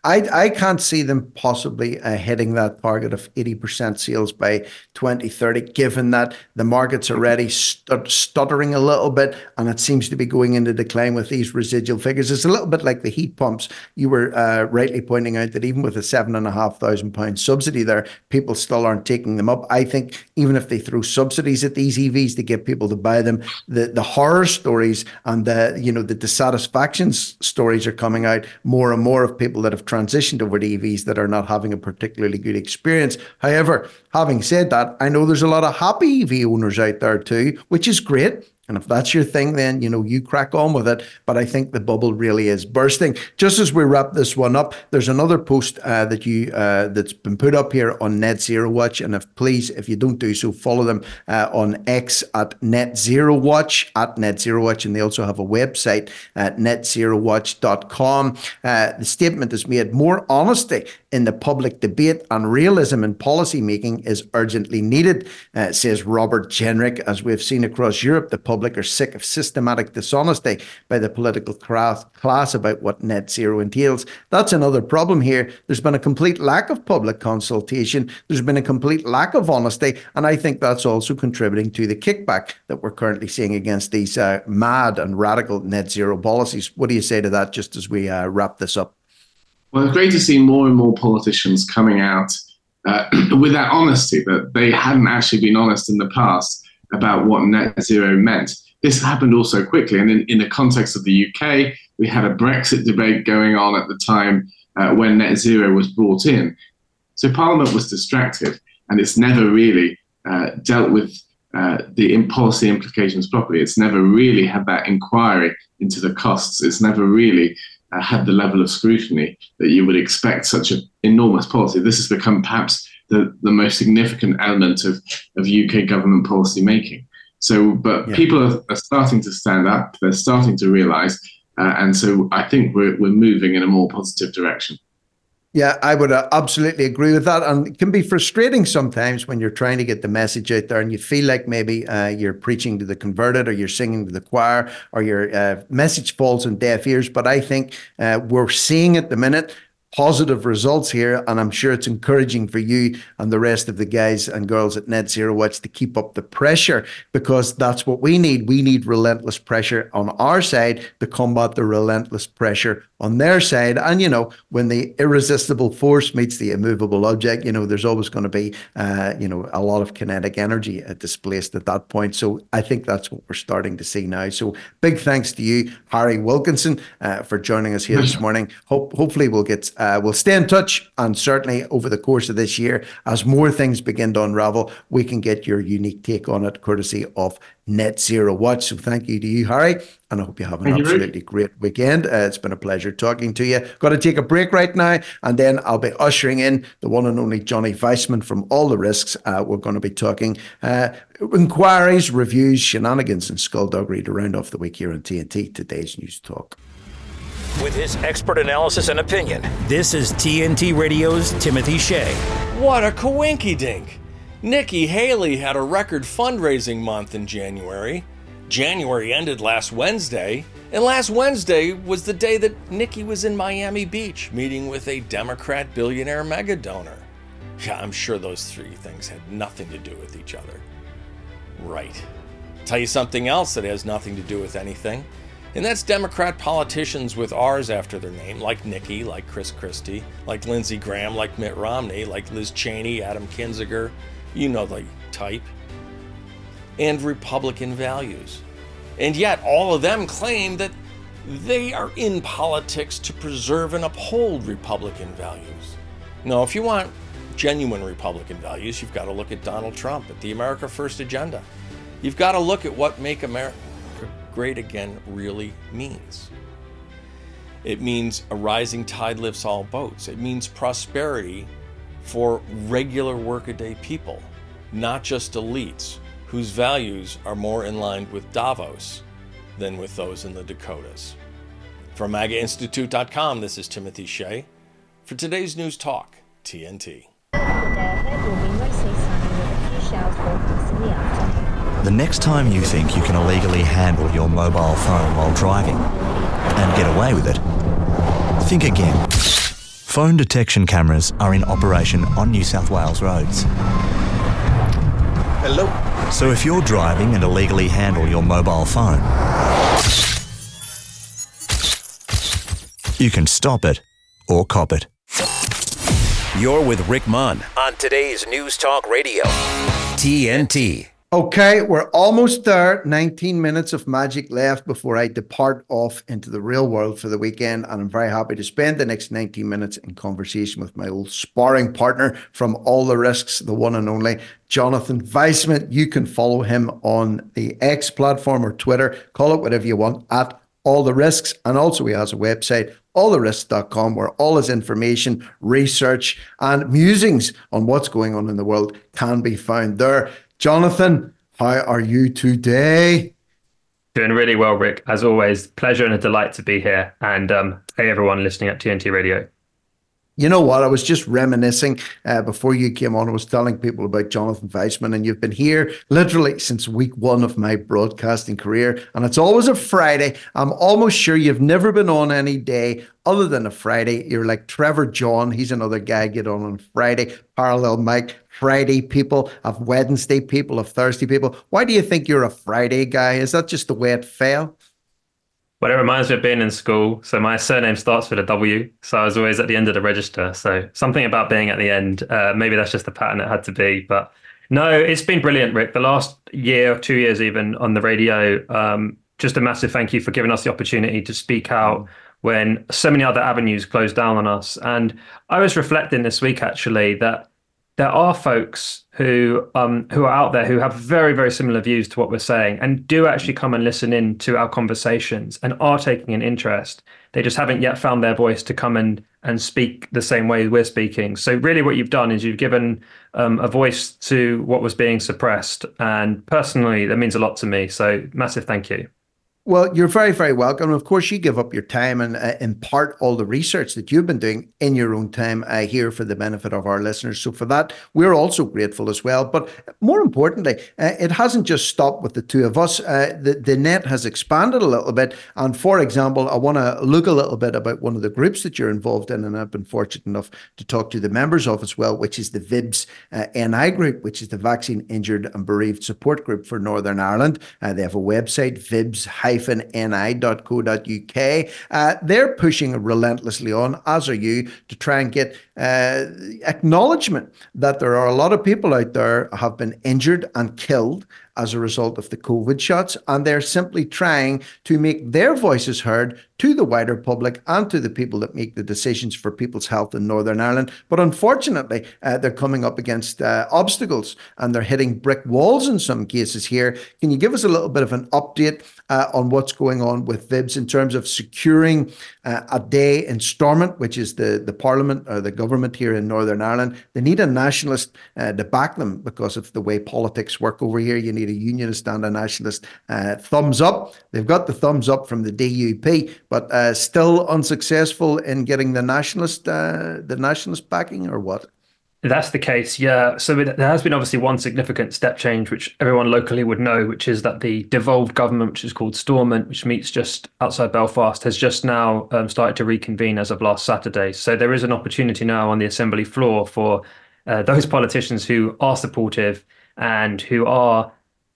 I, can't see them possibly uh, hitting that target of 80% sales by 2030, given that the market's already stut- stuttering a little bit and it seems to be going into decline with these residual figures. It's a little bit like the heat pumps. You were uh, rightly pointing out that even with a seven and a half thousand pound subsidy there, people still aren't taking them up. I think even if they throw subsidies at these EVs to get people to buy them, the, horror stories and the, you know, the dissatisfaction stories are coming out more and more of people that have transitioned over to EVs that are not having a particularly good experience. However, having said that, I know there's a lot of happy EV owners out there too, which is great. And if that's your thing, then you know you crack on with it. But I think the bubble really is bursting. Just as we wrap this one up, there's another post uh, that you uh, that's been put up here on Net Zero Watch. And if please, if you don't do so, follow them uh, on X at Net Zero Watch at Net Zero Watch, and they also have a website at netzerowatch.com. Uh, the statement is made: more honesty in the public debate and realism in policy making is urgently needed, uh, says Robert Jenrick. As we've seen across Europe, the public are sick of systematic dishonesty by the political class about what net zero entails. That's another problem here. There's been a complete lack of public consultation, there's been a complete lack of honesty, and I think that's also contributing to the kickback that we're currently seeing against these uh, mad and radical net zero policies. What do you say to that just as we uh, wrap this up? Well, it's great to see more and more politicians coming out uh, with that honesty that they hadn't actually been honest in the past about what net zero meant. This happened also quickly. And in, in the context of the UK, we had a Brexit debate going on at the time uh, when net zero was brought in. So Parliament was distracted and it's never really uh, dealt with uh, the policy implications properly. It's never really had that inquiry into the costs. It's never really uh, had the level of scrutiny that you would expect such an enormous policy. This has become perhaps the, the most significant element of, of UK government policy making. So, but yeah. people are, are, starting to stand up, they're starting to realize, uh, and so I think we're, we're moving in a more positive direction. Yeah, I would uh, absolutely agree with that. And it can be frustrating sometimes when you're trying to get the message out there and you feel like maybe uh, you're preaching to the converted or you're singing to the choir or your uh, message falls on deaf ears. But I think uh, we're seeing at the minute positive results here. And I'm sure it's encouraging for you and the rest of the guys and girls at Net Zero Watch to keep up the pressure because that's what we need. We need relentless pressure on our side to combat the relentless pressure on their side. And, you know, when the irresistible force meets the immovable object, you know, there's always going to be, uh, you know, a lot of kinetic energy displaced at that point. So I think that's what we're starting to see now. So big thanks to you, Harry Wilkinson, uh, for joining us here this morning. Hope, hopefully we'll get uh, we'll stay in touch, and certainly over the course of this year, as more things begin to unravel, we can get your unique take on it, courtesy of Net Zero Watch. So thank you to you, Harry, and I hope you have an thank absolutely you, great weekend. Uh, it's been a pleasure talking to you. Got to take a break right now, and then I'll be ushering in the one and only Johnny Weissman from All the Risks. Uh, we're going to be talking uh, inquiries, reviews, shenanigans, and skullduggery to round off the week here on TNT. Today's News Talk. With his expert analysis and opinion, this is TNT Radio's Timothy Shea. What a coinky dink! Nikki Haley had a record fundraising month in January. January ended last Wednesday, and last Wednesday was the day that Nikki was in Miami Beach meeting with a Democrat billionaire mega donor. Yeah, I'm sure those three things had nothing to do with each other. Right. Tell you something else that has nothing to do with anything. And that's Democrat politicians with R's after their name, like Nikki, like Chris Christie, like Lindsey Graham, like Mitt Romney, like Liz Cheney, Adam Kinzinger, you know the type, and Republican values. And yet, all of them claim that they are in politics to preserve and uphold Republican values. Now, if you want genuine Republican values, you've got to look at Donald Trump, at the America First agenda. You've got to look at what make America great again really means. It means a rising tide lifts all boats. It means prosperity for regular workaday people, not just elites whose values are more in line with Davos than with those in the Dakotas. From MAGAInstitute.com, this is Timothy Shea for today's News Talk, TNT. The next time you think you can illegally handle your mobile phone while driving and get away with it, think again. Phone detection cameras are in operation on New South Wales roads. Hello. So if you're driving and illegally handle your mobile phone, you can stop it or cop it. You're with Rick Munn on today's News Talk Radio, TNT. Okay, we're almost there. 19 minutes of magic left before I depart off into the real world for the weekend. And I'm very happy to spend the next 19 minutes in conversation with my old sparring partner from All the Risks, the one and only Jonathan Weissman. You can follow him on the X platform or Twitter. Call it whatever you want at All the Risks. And also, he has a website, alltherisks.com, where all his information, research, and musings on what's going on in the world can be found there. Jonathan, how are you today? Doing really well, Rick. As always, pleasure and a delight to be here. And um, hey, everyone listening at TNT Radio. You know what? I was just reminiscing uh, before you came on. I was telling people about Jonathan Weissman, and you've been here literally since week one of my broadcasting career. And it's always a Friday. I'm almost sure you've never been on any day other than a Friday. You're like Trevor John. He's another guy get on on Friday. Parallel Mike. Friday people, of Wednesday people, of Thursday people. Why do you think you're a Friday guy? Is that just the way it fell? Well, it reminds me of being in school. So my surname starts with a W. So I was always at the end of the register. So something about being at the end. Uh, maybe that's just the pattern it had to be. But no, it's been brilliant, Rick. The last year, two years even on the radio. Um, just a massive thank you for giving us the opportunity to speak out when so many other avenues closed down on us. And I was reflecting this week actually that there are folks who um, who are out there who have very very similar views to what we're saying and do actually come and listen in to our conversations and are taking an interest. They just haven't yet found their voice to come and and speak the same way we're speaking. So really, what you've done is you've given um, a voice to what was being suppressed, and personally, that means a lot to me. So massive thank you. Well, you're very, very welcome. Of course, you give up your time and uh, impart all the research that you've been doing in your own time uh, here for the benefit of our listeners. So, for that, we're also grateful as well. But more importantly, uh, it hasn't just stopped with the two of us. Uh, the, the net has expanded a little bit. And for example, I want to look a little bit about one of the groups that you're involved in. And I've been fortunate enough to talk to the members of as well, which is the VIBS uh, NI group, which is the Vaccine Injured and Bereaved Support Group for Northern Ireland. Uh, they have a website, VIBS ni.co.uk. Uh, they're pushing relentlessly on, as are you, to try and get uh, acknowledgement that there are a lot of people out there have been injured and killed as a result of the COVID shots, and they're simply trying to make their voices heard to the wider public and to the people that make the decisions for people's health in Northern Ireland. But unfortunately, uh, they're coming up against uh, obstacles and they're hitting brick walls in some cases here. Can you give us a little bit of an update uh, on what's going on with VIBS in terms of securing uh, a day in Stormont, which is the, the Parliament or the government here in Northern Ireland? They need a nationalist uh, to back them because of the way politics work over here. You need a unionist and a nationalist uh, thumbs up. They've got the thumbs up from the DUP but uh, still unsuccessful in getting the nationalist uh, the nationalist backing, or what? That's the case, yeah. So there has been obviously one significant step change, which everyone locally would know, which is that the devolved government, which is called Stormont, which meets just outside Belfast, has just now um, started to reconvene as of last Saturday. So there is an opportunity now on the assembly floor for uh, those politicians who are supportive and who are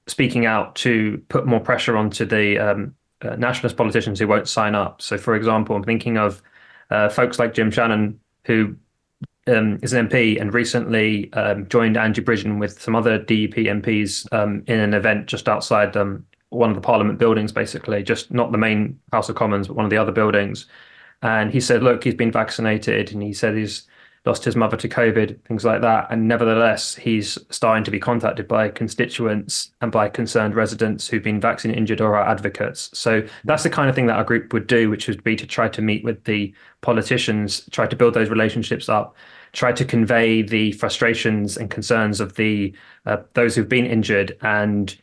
speaking out to put more pressure onto the um, uh, nationalist politicians who won't sign up. So, for example, I'm thinking of uh, folks like Jim Shannon, who um, is an MP and recently um, joined Angie Bridgen with some other DUP MPs um, in an event just outside um, one of the Parliament buildings, basically, just not the main House of Commons, but one of the other buildings. And he said, look, he's been vaccinated, and he said he's lost his mother to COVID, things like that. And nevertheless, he's starting to be contacted by constituents and by concerned residents who've been vaccine injured or are advocates. So that's the kind of thing that our group would do, which would be to try to meet with the politicians, try to build those relationships up, try to convey the frustrations and concerns of the uh, those who've been injured and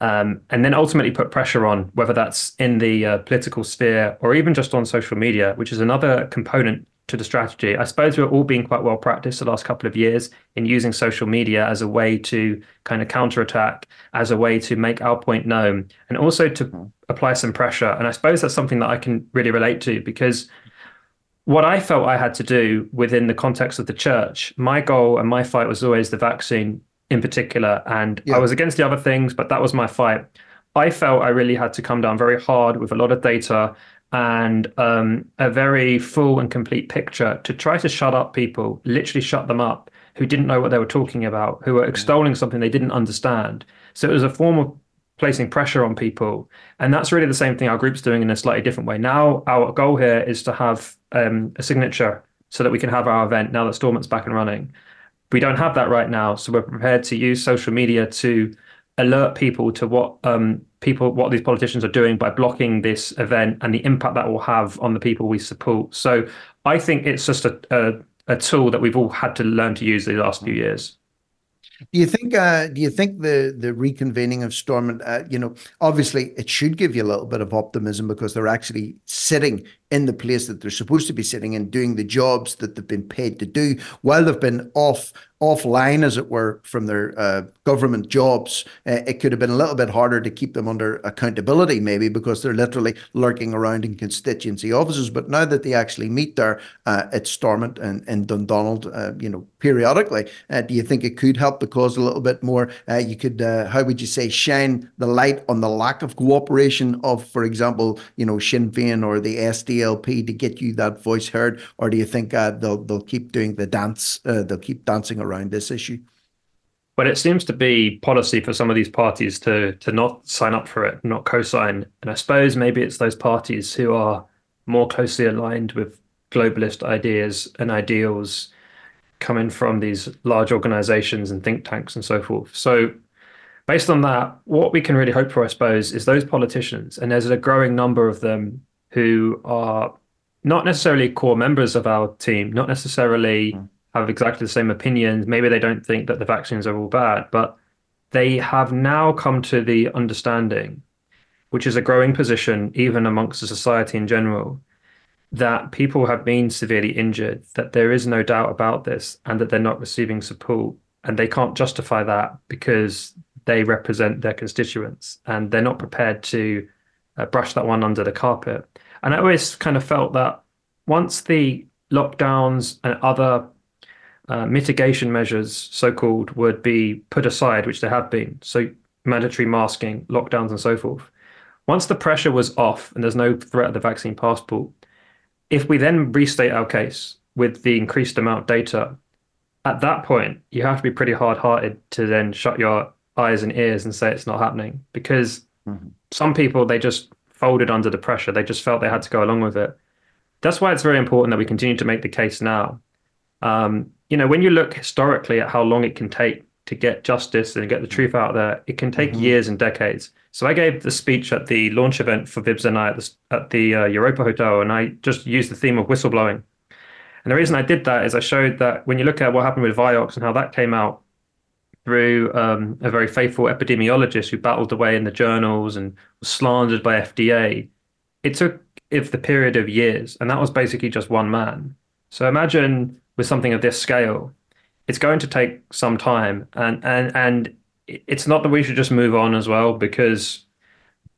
um, and then ultimately put pressure on whether that's in the uh, political sphere or even just on social media, which is another component to the strategy. I suppose we're all being quite well practiced the last couple of years in using social media as a way to kind of counterattack, as a way to make our point known, and also to mm-hmm. apply some pressure. And I suppose that's something that I can really relate to because what I felt I had to do within the context of the church, my goal and my fight was always the vaccine in particular. And yeah. I was against the other things, but that was my fight. I felt I really had to come down very hard with a lot of data and um, a very full and complete picture to try to shut up people, literally shut them up, who didn't know what they were talking about, who were extolling something they didn't understand. So it was a form of placing pressure on people. And that's really the same thing our group's doing in a slightly different way. Now, our goal here is to have um, a signature so that we can have our event now that Stormont's back and running. We don't have that right now. So we're prepared to use social media to alert people to what um, people what these politicians are doing by blocking this event and the impact that will have on the people we support. So I think it's just a, a, a tool that we've all had to learn to use the last few years. Do you think? Uh, do you think the the reconvening of Stormont? Uh, you know, obviously, it should give you a little bit of optimism because they're actually sitting in the place that they're supposed to be sitting and doing the jobs that they've been paid to do while they've been off offline, as it were, from their uh, government jobs. Uh, it could have been a little bit harder to keep them under accountability, maybe because they're literally lurking around in constituency offices. But now that they actually meet there uh, at Stormont and, and Dundonald, uh, you know, periodically, uh, do you think it could help the cause a little bit more? Uh, you could, how would you say, shine the light on the lack of cooperation of, for example, you know, Sinn Féin or the SD To get you that voice heard, or do you think uh, they'll they'll keep doing the dance? Uh, they'll keep dancing around this issue. But it seems to be policy for some of these parties to to not sign up for it, not co-sign. And I suppose maybe it's those parties who are more closely aligned with globalist ideas and ideals coming from these large organizations and think tanks and so forth. So based on that, what we can really hope for, I suppose, is those politicians, and there's a growing number of them who are not necessarily core members of our team, not necessarily mm. have exactly the same opinions. Maybe they don't think that the vaccines are all bad, but they have now come to the understanding which is a growing position even amongst the society in general, that people have been severely injured, that there is no doubt about this, and that they're not receiving support. And they can't justify that because they represent their constituents and they're not prepared to uh, brush that one under the carpet. And I always kind of felt that once the lockdowns and other uh, mitigation measures, so called, would be put aside, which they have been, so mandatory masking, lockdowns, and so forth. Once the pressure was off and there's no threat of the vaccine passport, if we then restate our case with the increased amount of data, at that point, you have to be pretty hard hearted to then shut your eyes and ears and say it's not happening because mm-hmm. some people, they just folded under the pressure. They just felt they had to go along with it. That's why it's very important that we continue to make the case now. Um, you know, when you look historically at how long it can take to get justice and get the truth out there, it can take mm-hmm. years and decades. So I gave the speech at the launch event for VIBS NI at the, at the uh, Europa Hotel, and I just used the theme of whistleblowing. And the reason I did that is I showed that when you look at what happened with Vioxx and how that came out through um, a very faithful epidemiologist who battled away in the journals and was slandered by FDA, it took if the period of years, and that was basically just one man. So imagine with something of this scale, it's going to take some time, and and and it's not that we should just move on as well because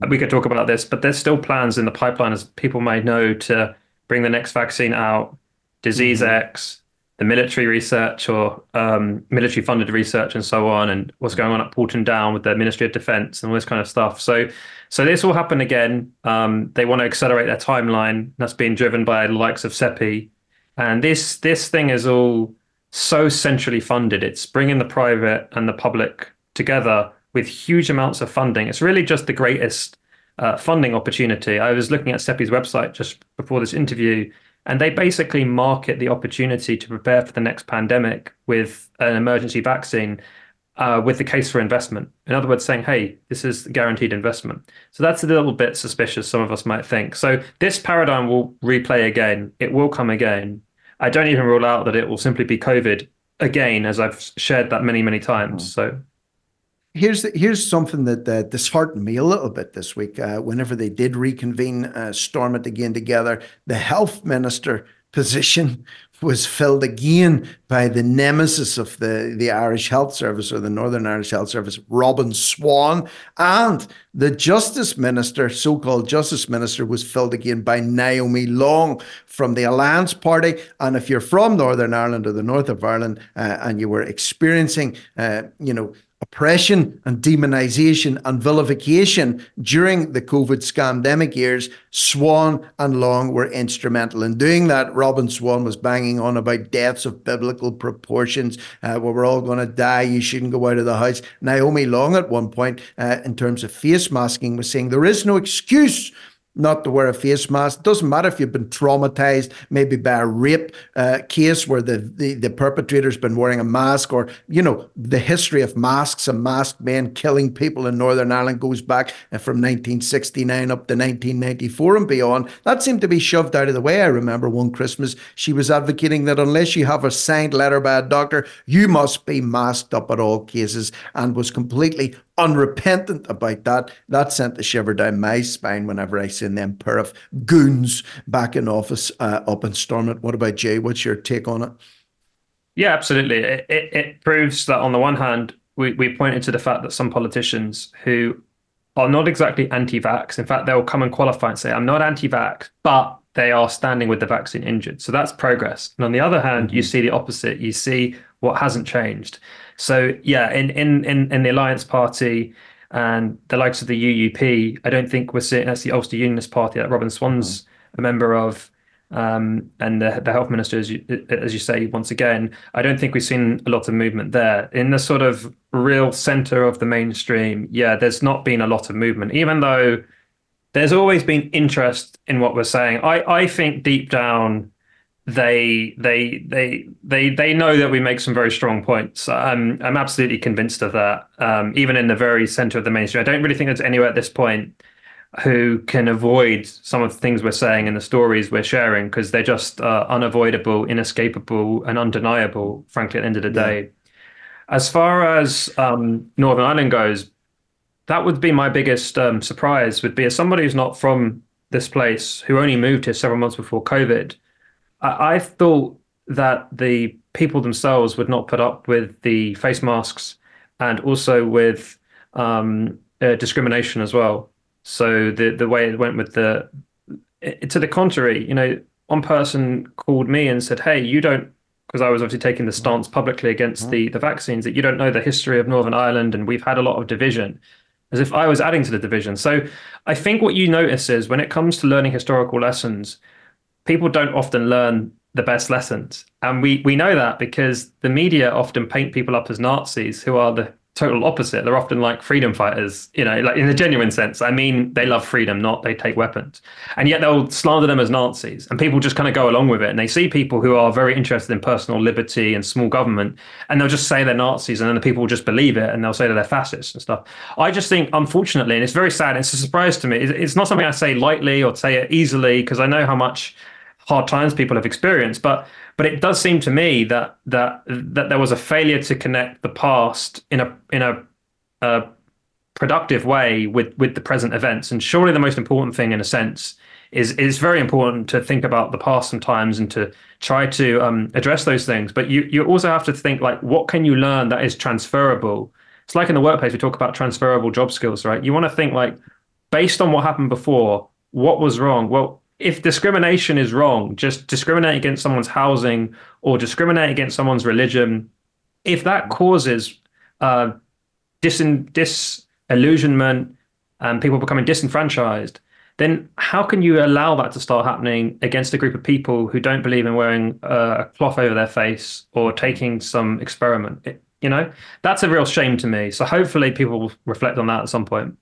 we could talk about this, but there's still plans in the pipeline, as people may know, to bring the next vaccine out, disease mm-hmm. X, the military research or um, military funded research and so on, and what's going on at Porton Down with the Ministry of Defence and all this kind of stuff. So, so this will happen again. Um, they want to accelerate their timeline. That's being driven by the likes of CEPI, and this this thing is all so centrally funded. It's bringing the private and the public together with huge amounts of funding. It's really just the greatest uh, funding opportunity. I was looking at CEPI's website just before this interview, and they basically market the opportunity to prepare for the next pandemic with an emergency vaccine uh, with the case for investment. In other words, saying, hey, this is guaranteed investment. So that's a little bit suspicious, some of us might think. So this paradigm will replay again. It will come again. I don't even rule out that it will simply be COVID again, as I've shared that many, many times. Mm. So here's the, here's something that uh, disheartened me a little bit this week. Uh, whenever they did reconvene, uh, Stormont again together, the health minister position was filled again by the nemesis of the, the Irish Health Service or the Northern Irish Health Service, Robin Swann. And the Justice Minister, so called Justice Minister, was filled again by Naomi Long from the Alliance Party. And if you're from Northern Ireland or the north of Ireland uh, and you were experiencing, uh, you know, oppression and demonization and vilification during the COVID scandemic years, Swann and Long were instrumental in doing that. Robin Swann was banging on about deaths of biblical proportions, uh, where we're all going to die, you shouldn't go out of the house. Naomi Long, at one point, uh, in terms of face masking, was saying there is no excuse not to wear a face mask. Doesn't matter if you've been traumatized, maybe by a rape uh, case where the, the, the perpetrator's been wearing a mask, or, you know, the history of masks and masked men killing people in Northern Ireland goes back uh, from 1969 up to 1994 and beyond. That seemed to be shoved out of the way. I remember one Christmas she was advocating that unless you have a signed letter by a doctor, you must be masked up at all cases and was completely unrepentant about that. That sent a shiver down my spine whenever I seen them pair of goons back in office uh, up in Stormont. What about Jay? What's your take on it? Yeah, absolutely. It, it, it proves that on the one hand, we, we pointed to the fact that some politicians who are not exactly anti-vax, in fact, they'll come and qualify and say, I'm not anti-vax, but they are standing with the vaccine injured. So that's progress. And on the other hand, mm-hmm. you see the opposite. You see what hasn't changed. So yeah, in in in, in the Alliance Party and the likes of the UUP, I don't think we're seeing that's the Ulster Unionist Party that Robin Swann's mm-hmm. a member of. Um, and the, the health minister, as you, as you say, once again, I don't think we've seen a lot of movement there. In the sort of real center of the mainstream, yeah, there's not been a lot of movement, even though there's always been interest in what we're saying. I, I think deep down, they they they they they know that we make some very strong points. I'm I'm absolutely convinced of that. Um, even in the very center of the mainstream, I don't really think there's anywhere at this point who can avoid some of the things we're saying and the stories we're sharing because they're just uh, unavoidable, inescapable, and undeniable. Frankly, at the end of the day, as far as um, Northern Ireland goes, that would be my biggest um, surprise. Would be as somebody who's not from this place, who only moved here several months before COVID. I, I thought that the people themselves would not put up with the face masks and also with um, uh, discrimination as well. So the the way it went with the to the contrary, you know, one person called me and said, "Hey, you don't." Because I was obviously taking the stance publicly against the, the vaccines, that you don't know the history of Northern Ireland and we've had a lot of division, as if I was adding to the division. So I think what you notice is when it comes to learning historical lessons, people don't often learn the best lessons. And we, we know that because the media often paint people up as Nazis who are the total opposite. They're often like freedom fighters, you know, like in a genuine sense. I mean, they love freedom, not they take weapons. And yet they'll slander them as Nazis. And people just kind of go along with it. And they see people who are very interested in personal liberty and small government, and they'll just say they're Nazis. And then the people will just believe it and they'll say that they're fascists and stuff. I just think, unfortunately, and it's very sad, it's a surprise to me. It's not something I say lightly or say it easily because I know how much hard times people have experienced. But but it does seem to me that that that there was a failure to connect the past in a in a, a productive way with with the present events. And surely the most important thing, in a sense, is is very important to think about the past sometimes and to try to um, address those things. But you you also have to think like, what can you learn that is transferable? It's like in the workplace we talk about transferable job skills, right? You want to think like, based on what happened before, what was wrong? Well, if discrimination is wrong, just discriminate against someone's housing or discriminate against someone's religion, if that causes uh, dis- disillusionment and people becoming disenfranchised, then how can you allow that to start happening against a group of people who don't believe in wearing uh, a cloth over their face or taking some experiment? It, you know, that's a real shame to me. So hopefully people will reflect on that at some point.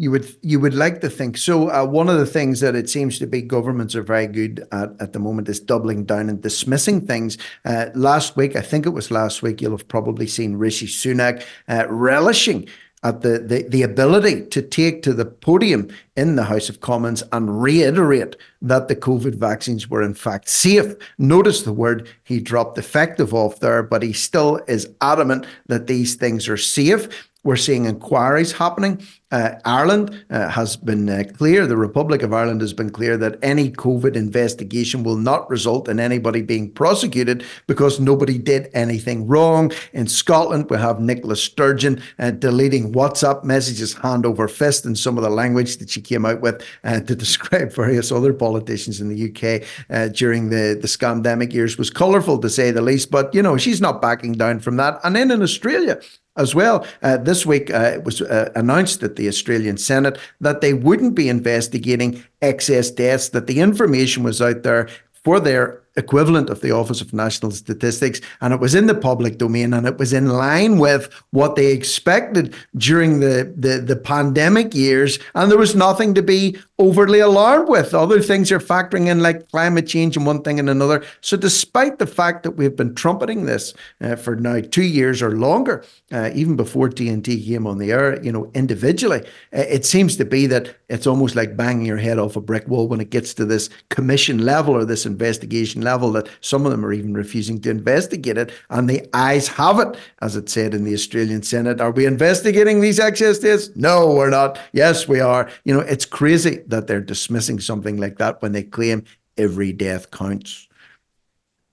You would you would like to think so. Uh, one of the things that it seems to be governments are very good at at the moment is doubling down and dismissing things. Uh, last week, I think it was last week, you'll have probably seen Rishi Sunak uh, relishing at the, the the ability to take to the podium in the House of Commons and reiterate that the COVID vaccines were in fact safe. Notice the word he dropped effective off there, but he still is adamant that these things are safe. We're seeing inquiries happening. Uh, Ireland uh, has been uh, clear, the Republic of Ireland has been clear that any COVID investigation will not result in anybody being prosecuted because nobody did anything wrong. In Scotland, we have Nicola Sturgeon uh, deleting WhatsApp messages hand over fist and some of the language that she came out with uh, to describe various other politicians in the UK uh, during the, the scandemic years was colourful to say the least. But, you know, she's not backing down from that. And then in Australia, as well. Uh, this week, uh, it was uh, announced at the Australian Senate that they wouldn't be investigating excess deaths, that the information was out there for their equivalent of the Office of National Statistics, and it was in the public domain, and it was in line with what they expected during the, the, the pandemic years, and there was nothing to be overly alarmed with. Other things are factoring in, like climate change and one thing and another. So, despite the fact that we've been trumpeting this uh, for now two years or longer, uh, even before TNT came on the air, you know, individually, uh, it seems to be that it's almost like banging your head off a brick wall when it gets to this commission level or this investigation level that some of them are even refusing to investigate it. And the ayes have it, as it said in the Australian Senate. Are we investigating these excess deaths? No, we're not. Yes, we are. You know, it's crazy that they're dismissing something like that when they claim every death counts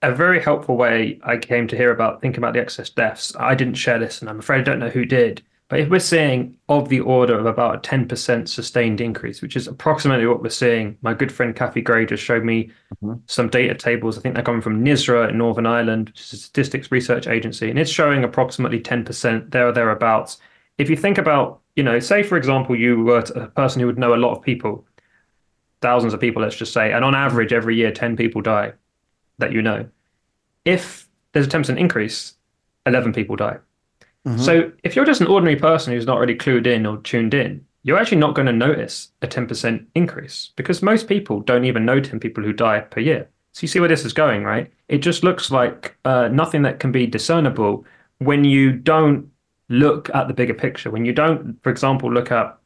a very helpful way I came to hear about thinking about the excess deaths. I didn't share this, and I'm afraid I don't know who did. But if we're seeing of the order of about a 10% sustained increase, which is approximately what we're seeing, my good friend Kathy Gray just showed me mm-hmm. some data tables. I think they're coming from NISRA in Northern Ireland, which is a statistics research agency, and it's showing approximately 10% there or thereabouts. If you think about, you know, say for example, you were a person who would know a lot of people, thousands of people, let's just say, and on average, every year, 10 people die that you know. If there's a 10% increase, 11 people die. Mm-hmm. So if you're just an ordinary person who's not really clued in or tuned in, you're actually not going to notice a 10% increase because most people don't even know 10 people who die per year. So you see where this is going, right? It just looks like uh, nothing that can be discernible when you don't look at the bigger picture. When you don't, for example, look at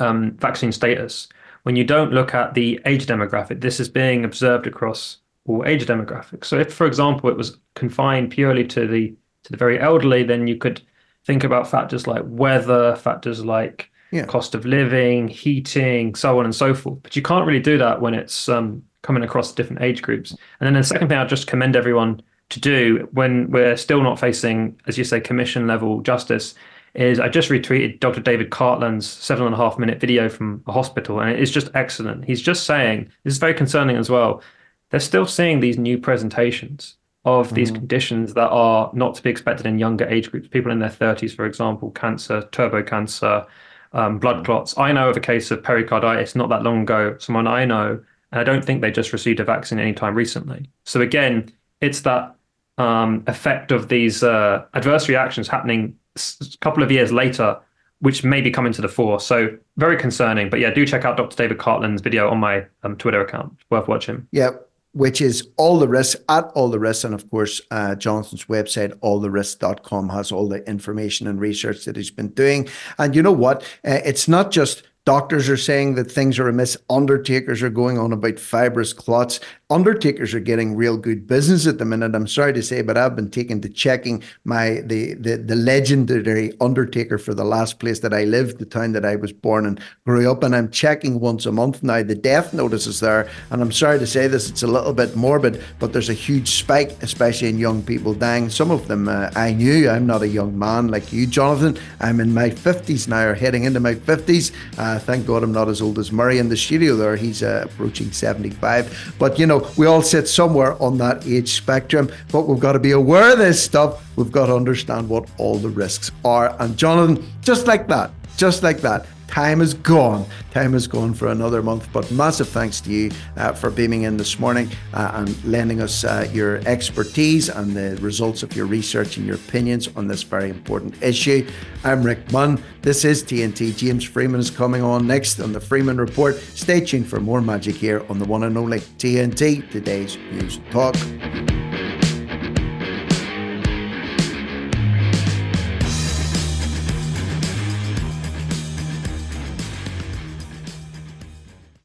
um, vaccine status, when you don't look at the age demographic, this is being observed across all age demographics. So if, for example, it was confined purely to the to the very elderly, then you could think about factors like weather, factors like yeah. cost of living, heating, so on and so forth. But you can't really do that when it's um, coming across different age groups. And then the second thing I'd just commend everyone to do when we're still not facing, as you say, commission level justice is I just retweeted Dr. David Cartland's seven and a half minute video from a hospital, and it's just excellent. He's just saying this is very concerning as well. They're still seeing these new presentations of mm-hmm. these conditions that are not to be expected in younger age groups, people in their 30s, for example, cancer, turbo cancer, um, blood mm-hmm. clots. I know of a case of pericarditis not that long ago, someone I know, and I don't think they just received a vaccine anytime recently. So again, it's that um, effect of these uh, adverse reactions happening a couple of years later, which may be coming to the fore. So very concerning. But yeah, do check out Dr. David Cartland's video on my um, Twitter account. Worth watching. Yeah, which is all the risks at all the risks. And of course, uh, Jonathan's website, alltherisk.com, has all the information and research that he's been doing. And you know what? Uh, it's not just Doctors are saying that things are amiss. Undertakers are going on about fibrous clots. Undertakers are getting real good business at the minute. I'm sorry to say, but I've been taken to checking my the the, the legendary undertaker for the last place that I lived, the town that I was born and grew up, and I'm checking once a month now. The death notice is there, and I'm sorry to say this, it's a little bit morbid, but there's a huge spike, especially in young people dying. Some of them uh, I knew. I'm not a young man like you, Jonathan. I'm in my 50s now, or heading into my 50s. Uh, uh, thank God I'm not as old as Murray in the studio there. He's uh, approaching 75. But, you know, we all sit somewhere on that age spectrum, but we've got to be aware of this stuff. We've got to understand what all the risks are. And, Jonathan, just like that, just like that, time is gone. Time is gone for another month. But massive thanks to you uh, for beaming in this morning uh, and lending us uh, your expertise and the results of your research and your opinions on this very important issue. I'm Rick Munn. This is TNT. James Freeman is coming on next on the Freeman Report. Stay tuned for more magic here on the one and only TNT, today's news talk.